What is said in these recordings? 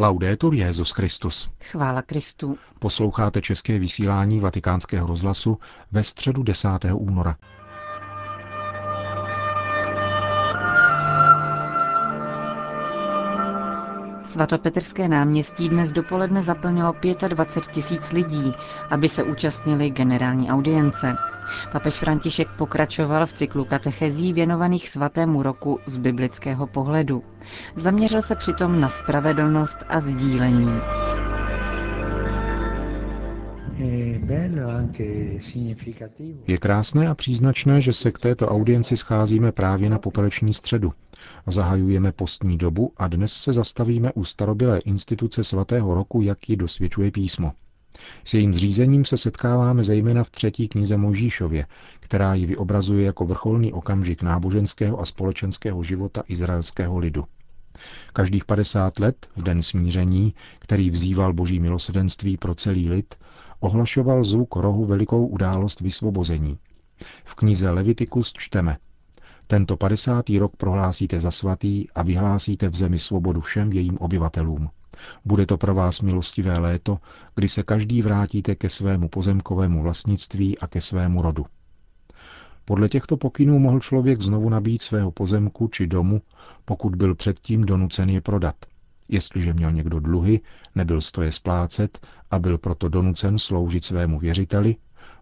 Laudetur Jezus Christus. Chvála Kristu. Posloucháte české vysílání Vatikánského rozhlasu ve středu 10. února. Svatopetrské náměstí dnes dopoledne zaplnilo 25 tisíc lidí, aby se účastnili generální audience. Papež František pokračoval v cyklu katechezí věnovaných svatému roku z biblického pohledu. Zaměřil se přitom na spravedlnost a sdílení. Je krásné a příznačné, že se k této audienci scházíme právě na popeleční středu. Zahajujeme postní dobu a dnes se zastavíme u starobilé instituce svatého roku, jak ji dosvědčuje písmo. S jejím zřízením se setkáváme zejména v třetí knize Možíšově, která ji vyobrazuje jako vrcholný okamžik náboženského a společenského života izraelského lidu. Každých 50 let, v den smíření, který vzýval boží milosedenství pro celý lid, ohlašoval zvuk rohu velikou událost vysvobození. V knize Levitikus čteme Tento 50. rok prohlásíte za svatý a vyhlásíte v zemi svobodu všem jejím obyvatelům. Bude to pro vás milostivé léto, kdy se každý vrátíte ke svému pozemkovému vlastnictví a ke svému rodu. Podle těchto pokynů mohl člověk znovu nabít svého pozemku či domu, pokud byl předtím donucen je prodat. Jestliže měl někdo dluhy, nebyl stoje splácet a byl proto donucen sloužit svému věřiteli,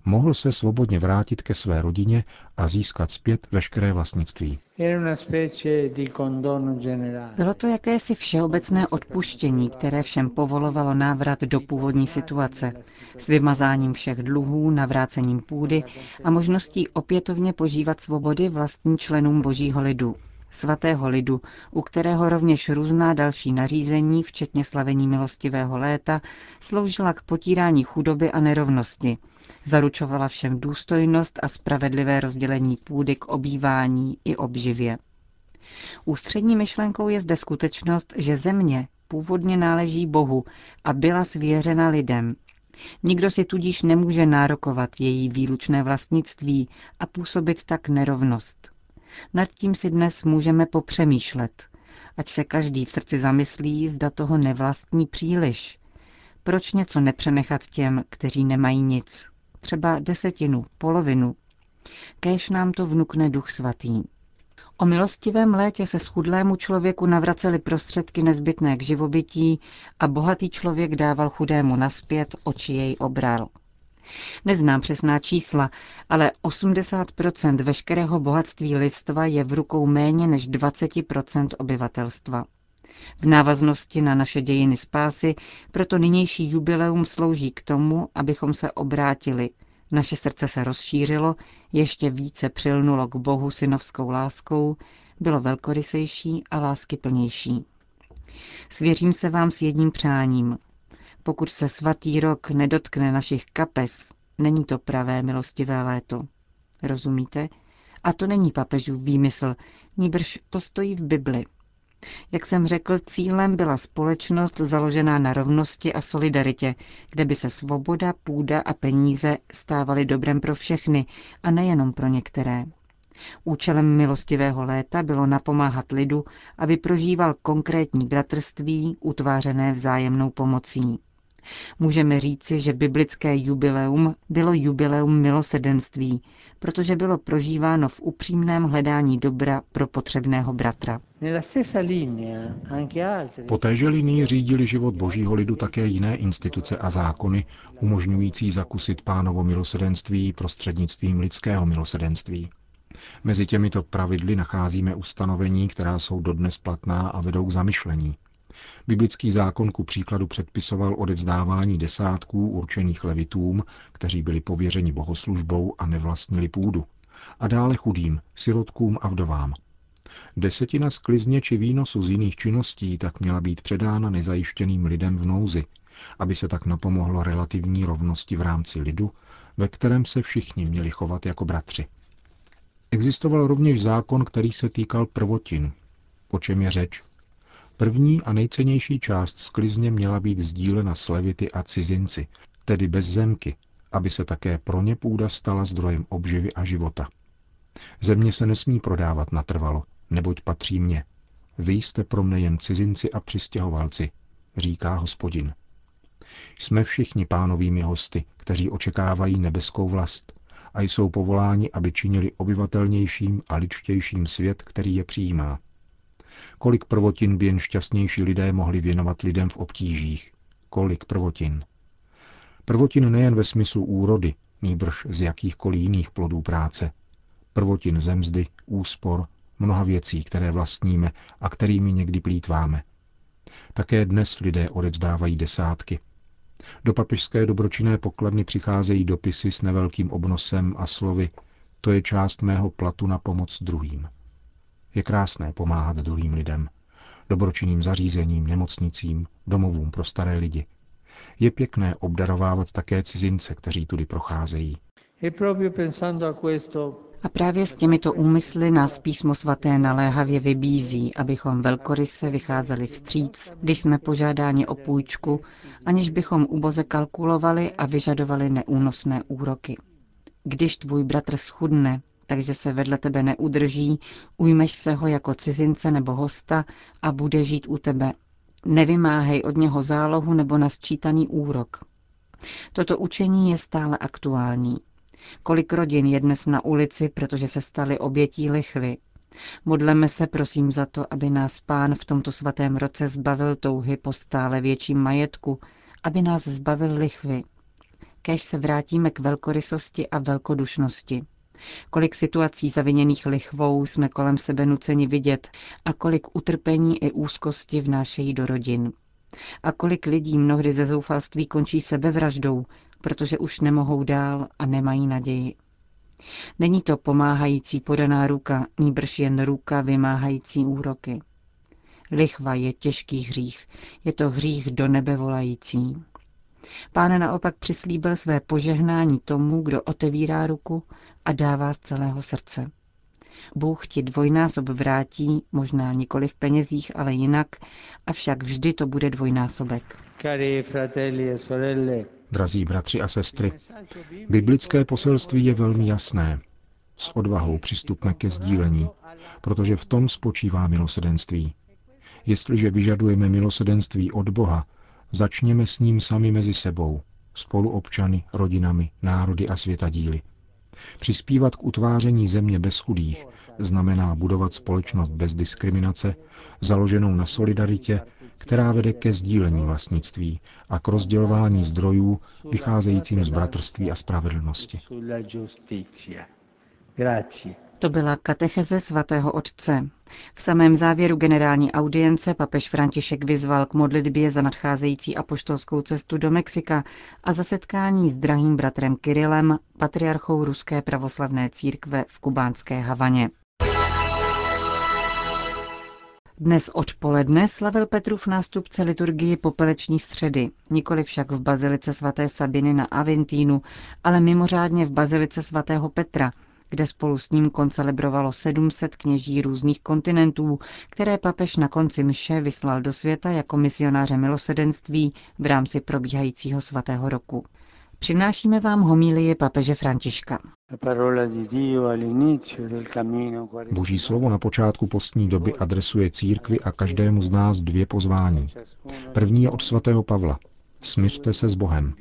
mohl se svobodně vrátit ke své rodině a získat zpět veškeré vlastnictví. Bylo to jakési všeobecné odpuštění, které všem povolovalo návrat do původní situace, s vymazáním všech dluhů, navrácením půdy a možností opětovně požívat svobody vlastní členům božího lidu, svatého lidu, u kterého rovněž různá další nařízení, včetně slavení milostivého léta, sloužila k potírání chudoby a nerovnosti, Zaručovala všem důstojnost a spravedlivé rozdělení půdy k obývání i obživě. Ústřední myšlenkou je zde skutečnost, že země původně náleží Bohu a byla svěřena lidem. Nikdo si tudíž nemůže nárokovat její výlučné vlastnictví a působit tak nerovnost. Nad tím si dnes můžeme popřemýšlet, ať se každý v srdci zamyslí, zda toho nevlastní příliš. Proč něco nepřenechat těm, kteří nemají nic? třeba desetinu, polovinu. Kéž nám to vnukne duch svatý. O milostivém létě se schudlému člověku navracely prostředky nezbytné k živobytí a bohatý člověk dával chudému naspět, oči jej obral. Neznám přesná čísla, ale 80% veškerého bohatství lidstva je v rukou méně než 20% obyvatelstva. V návaznosti na naše dějiny spásy proto nynější jubileum slouží k tomu, abychom se obrátili. Naše srdce se rozšířilo, ještě více přilnulo k Bohu synovskou láskou, bylo velkorysejší a láskyplnější. Svěřím se vám s jedním přáním. Pokud se svatý rok nedotkne našich kapes, není to pravé milostivé léto. Rozumíte? A to není papežův výmysl, níbrž to stojí v Bibli. Jak jsem řekl, cílem byla společnost založená na rovnosti a solidaritě, kde by se svoboda, půda a peníze stávaly dobrem pro všechny a nejenom pro některé. Účelem milostivého léta bylo napomáhat lidu, aby prožíval konkrétní bratrství utvářené vzájemnou pomocí. Můžeme říci, že biblické jubileum bylo jubileum milosedenství, protože bylo prožíváno v upřímném hledání dobra pro potřebného bratra. Po téže linii řídili život božího lidu také jiné instituce a zákony, umožňující zakusit pánovo milosedenství prostřednictvím lidského milosedenství. Mezi těmito pravidly nacházíme ustanovení, která jsou dodnes platná a vedou k zamyšlení. Biblický zákon ku příkladu předpisoval odevzdávání desátků určených levitům, kteří byli pověřeni bohoslužbou a nevlastnili půdu, a dále chudým, sirotkům a vdovám. Desetina sklizně či výnosu z jiných činností tak měla být předána nezajištěným lidem v nouzi, aby se tak napomohlo relativní rovnosti v rámci lidu, ve kterém se všichni měli chovat jako bratři. Existoval rovněž zákon, který se týkal prvotin. O čem je řeč? První a nejcennější část sklizně měla být sdílena s levity a cizinci, tedy bez zemky, aby se také pro ně půda stala zdrojem obživy a života. Země se nesmí prodávat natrvalo, neboť patří mně. Vy jste pro mne jen cizinci a přistěhovalci. říká hospodin. Jsme všichni pánovými hosty, kteří očekávají nebeskou vlast a jsou povoláni, aby činili obyvatelnějším a ličtějším svět, který je přijímá. Kolik prvotin by jen šťastnější lidé mohli věnovat lidem v obtížích? Kolik prvotin? Prvotin nejen ve smyslu úrody, nýbrž z jakýchkoliv jiných plodů práce. Prvotin zemzdy, úspor, mnoha věcí, které vlastníme a kterými někdy plítváme. Také dnes lidé odevzdávají desátky. Do papežské dobročinné pokladny přicházejí dopisy s nevelkým obnosem a slovy to je část mého platu na pomoc druhým. Je krásné pomáhat druhým lidem, dobročinným zařízením, nemocnicím, domovům pro staré lidi. Je pěkné obdarovávat také cizince, kteří tudy procházejí. E a právě s těmito úmysly nás písmo svaté naléhavě vybízí, abychom velkoryse vycházeli vstříc, když jsme požádáni o půjčku, aniž bychom uboze kalkulovali a vyžadovali neúnosné úroky. Když tvůj bratr schudne, takže se vedle tebe neudrží, ujmeš se ho jako cizince nebo hosta a bude žít u tebe. Nevymáhej od něho zálohu nebo nasčítaný úrok. Toto učení je stále aktuální. Kolik rodin je dnes na ulici, protože se stali obětí lichvy. Modleme se prosím za to, aby nás pán v tomto svatém roce zbavil touhy po stále větším majetku, aby nás zbavil lichvy. Kež se vrátíme k velkorysosti a velkodušnosti. Kolik situací zaviněných lichvou jsme kolem sebe nuceni vidět a kolik utrpení i úzkosti vnášejí do rodin. A kolik lidí mnohdy ze zoufalství končí sebevraždou, protože už nemohou dál a nemají naději. Není to pomáhající podaná ruka, nýbrž jen ruka vymáhající úroky. Lichva je těžký hřích, je to hřích do nebe volající. Pán naopak přislíbil své požehnání tomu, kdo otevírá ruku a dává z celého srdce. Bůh ti dvojnásob vrátí, možná nikoli v penězích, ale jinak, avšak vždy to bude dvojnásobek. Cari fratelli e sorelle, Drazí bratři a sestry, biblické poselství je velmi jasné. S odvahou přistupme ke sdílení, protože v tom spočívá milosedenství. Jestliže vyžadujeme milosedenství od Boha, začněme s ním sami mezi sebou, spoluobčany, rodinami, národy a světadíly. Přispívat k utváření země bez chudých znamená budovat společnost bez diskriminace, založenou na solidaritě, která vede ke sdílení vlastnictví a k rozdělování zdrojů vycházejícím z bratrství a spravedlnosti. To byla katecheze svatého otce. V samém závěru generální audience papež František vyzval k modlitbě za nadcházející apoštolskou cestu do Mexika a za setkání s drahým bratrem Kirilem, patriarchou Ruské pravoslavné církve v kubánské Havaně. Dnes odpoledne slavil Petrův nástupce liturgii popeleční středy, nikoli však v bazilice svaté Sabiny na Aventínu, ale mimořádně v bazilice svatého Petra, kde spolu s ním koncelebrovalo 700 kněží různých kontinentů, které papež na konci mše vyslal do světa jako misionáře milosedenství v rámci probíhajícího svatého roku. Přinášíme vám homílie papeže Františka. Boží slovo na počátku postní doby adresuje církvi a každému z nás dvě pozvání. První je od svatého Pavla. Smiřte se s Bohem.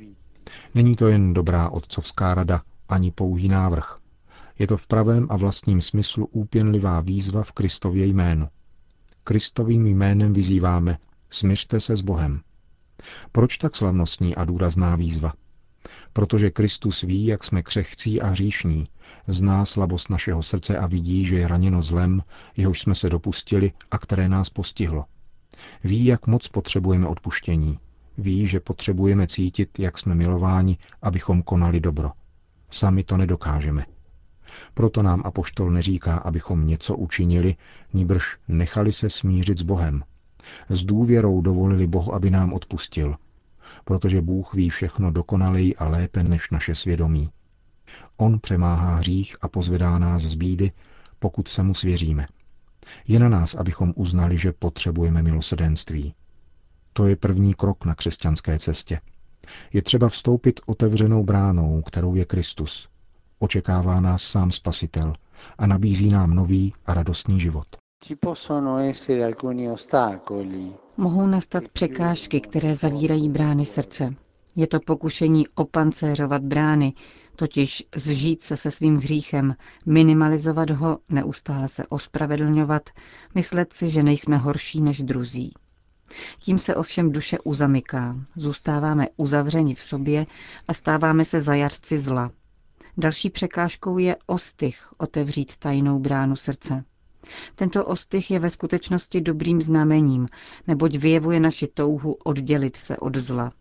Není to jen dobrá otcovská rada, ani pouhý návrh. Je to v pravém a vlastním smyslu úpěnlivá výzva v Kristově jménu. Kristovým jménem vyzýváme, smiřte se s Bohem. Proč tak slavnostní a důrazná výzva? Protože Kristus ví, jak jsme křehcí a hříšní, zná slabost našeho srdce a vidí, že je raněno zlem, jehož jsme se dopustili a které nás postihlo. Ví, jak moc potřebujeme odpuštění. Ví, že potřebujeme cítit, jak jsme milováni, abychom konali dobro. Sami to nedokážeme. Proto nám apoštol neříká, abychom něco učinili, níbrž nechali se smířit s Bohem. S důvěrou dovolili Bohu, aby nám odpustil – protože Bůh ví všechno dokonalej a lépe než naše svědomí. On přemáhá hřích a pozvedá nás z bídy, pokud se mu svěříme. Je na nás, abychom uznali, že potřebujeme milosedenství. To je první krok na křesťanské cestě. Je třeba vstoupit otevřenou bránou, kterou je Kristus. Očekává nás sám Spasitel a nabízí nám nový a radostný život. Mohou nastat překážky, které zavírají brány srdce. Je to pokušení opancéřovat brány, totiž zžít se se svým hříchem, minimalizovat ho, neustále se ospravedlňovat, myslet si, že nejsme horší než druzí. Tím se ovšem duše uzamyká, zůstáváme uzavřeni v sobě a stáváme se zajatci zla. Další překážkou je ostych otevřít tajnou bránu srdce. Tento ostych je ve skutečnosti dobrým znamením, neboť vyjevuje naši touhu oddělit se od zla.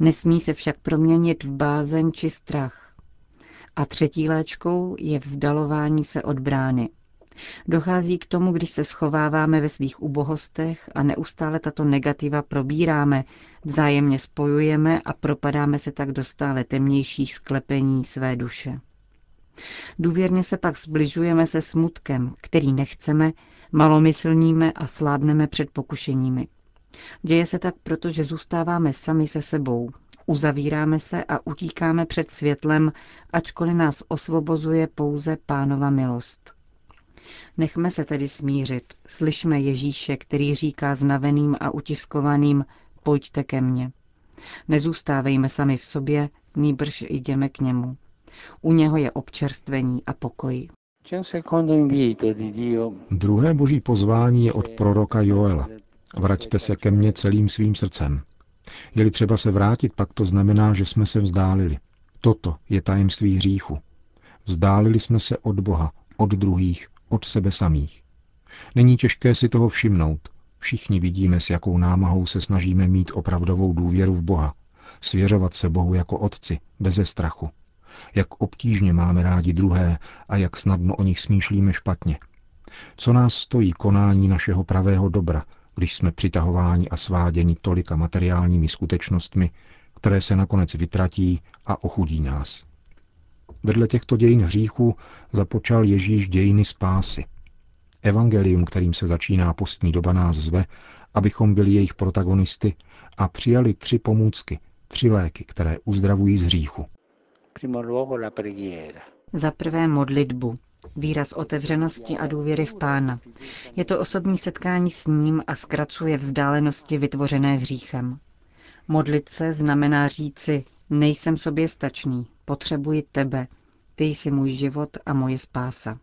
Nesmí se však proměnit v bázeň či strach. A třetí léčkou je vzdalování se od brány. Dochází k tomu, když se schováváme ve svých ubohostech a neustále tato negativa probíráme, vzájemně spojujeme a propadáme se tak do stále temnějších sklepení své duše. Důvěrně se pak zbližujeme se smutkem, který nechceme, malomyslníme a slábneme před pokušeními. Děje se tak proto, že zůstáváme sami se sebou, uzavíráme se a utíkáme před světlem, ačkoliv nás osvobozuje pouze pánova milost. Nechme se tedy smířit, slyšme Ježíše, který říká znaveným a utiskovaným, pojďte ke mně. Nezůstávejme sami v sobě, nýbrž jdeme k němu. U něho je občerstvení a pokoj. Druhé boží pozvání je od proroka Joela. Vraťte se ke mně celým svým srdcem. Je-li třeba se vrátit, pak to znamená, že jsme se vzdálili. Toto je tajemství hříchu. Vzdálili jsme se od Boha, od druhých, od sebe samých. Není těžké si toho všimnout. Všichni vidíme, s jakou námahou se snažíme mít opravdovou důvěru v Boha, svěřovat se Bohu jako Otci, beze strachu. Jak obtížně máme rádi druhé a jak snadno o nich smýšlíme špatně. Co nás stojí konání našeho pravého dobra, když jsme přitahováni a sváděni tolika materiálními skutečnostmi, které se nakonec vytratí a ochudí nás. Vedle těchto dějin hříchu započal Ježíš dějiny spásy. Evangelium, kterým se začíná postní doba, nás zve, abychom byli jejich protagonisty a přijali tři pomůcky, tři léky, které uzdravují z hříchu. Za prvé modlitbu, výraz otevřenosti a důvěry v Pána. Je to osobní setkání s ním a zkracuje vzdálenosti vytvořené hříchem. Modlit se znamená říci, nejsem sobě stačný, potřebuji tebe, ty jsi můj život a moje spása.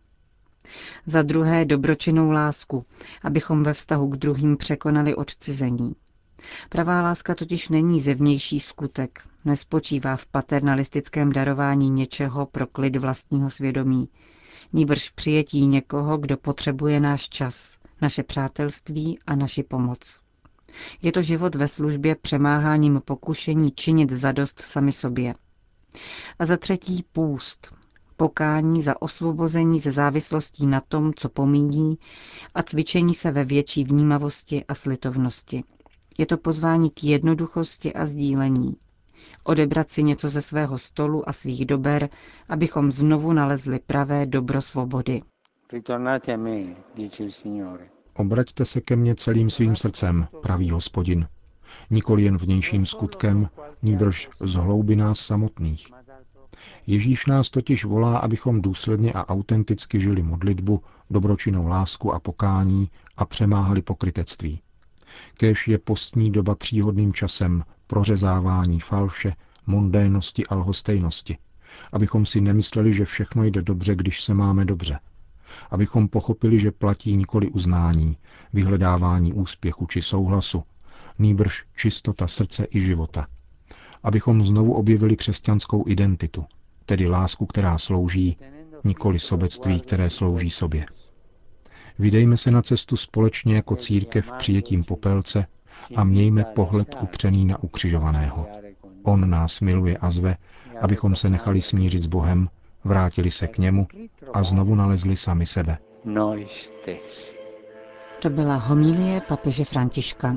Za druhé dobročinnou lásku, abychom ve vztahu k druhým překonali odcizení. Pravá láska totiž není zevnější skutek, nespočívá v paternalistickém darování něčeho pro klid vlastního svědomí, níbrž přijetí někoho, kdo potřebuje náš čas, naše přátelství a naši pomoc. Je to život ve službě přemáháním pokušení činit zadost sami sobě. A za třetí půst, pokání za osvobození ze závislostí na tom, co pomíní a cvičení se ve větší vnímavosti a slitovnosti. Je to pozvání k jednoduchosti a sdílení. Odebrat si něco ze svého stolu a svých dober, abychom znovu nalezli pravé dobro svobody. Obraťte se ke mně celým svým srdcem, pravý hospodin. Nikoli jen vnějším skutkem, níbrž z hlouby nás samotných. Ježíš nás totiž volá, abychom důsledně a autenticky žili modlitbu, dobročinnou lásku a pokání a přemáhali pokrytectví. Kéž je postní doba příhodným časem prořezávání falše, mondénosti a lhostejnosti, abychom si nemysleli, že všechno jde dobře, když se máme dobře. Abychom pochopili, že platí nikoli uznání, vyhledávání úspěchu či souhlasu, nýbrž čistota srdce i života. Abychom znovu objevili křesťanskou identitu, tedy lásku, která slouží, nikoli sobectví, které slouží sobě. Vydejme se na cestu společně jako církev přijetím popelce a mějme pohled upřený na ukřižovaného. On nás miluje a zve, abychom se nechali smířit s Bohem, vrátili se k němu a znovu nalezli sami sebe. To byla homilie papeže Františka.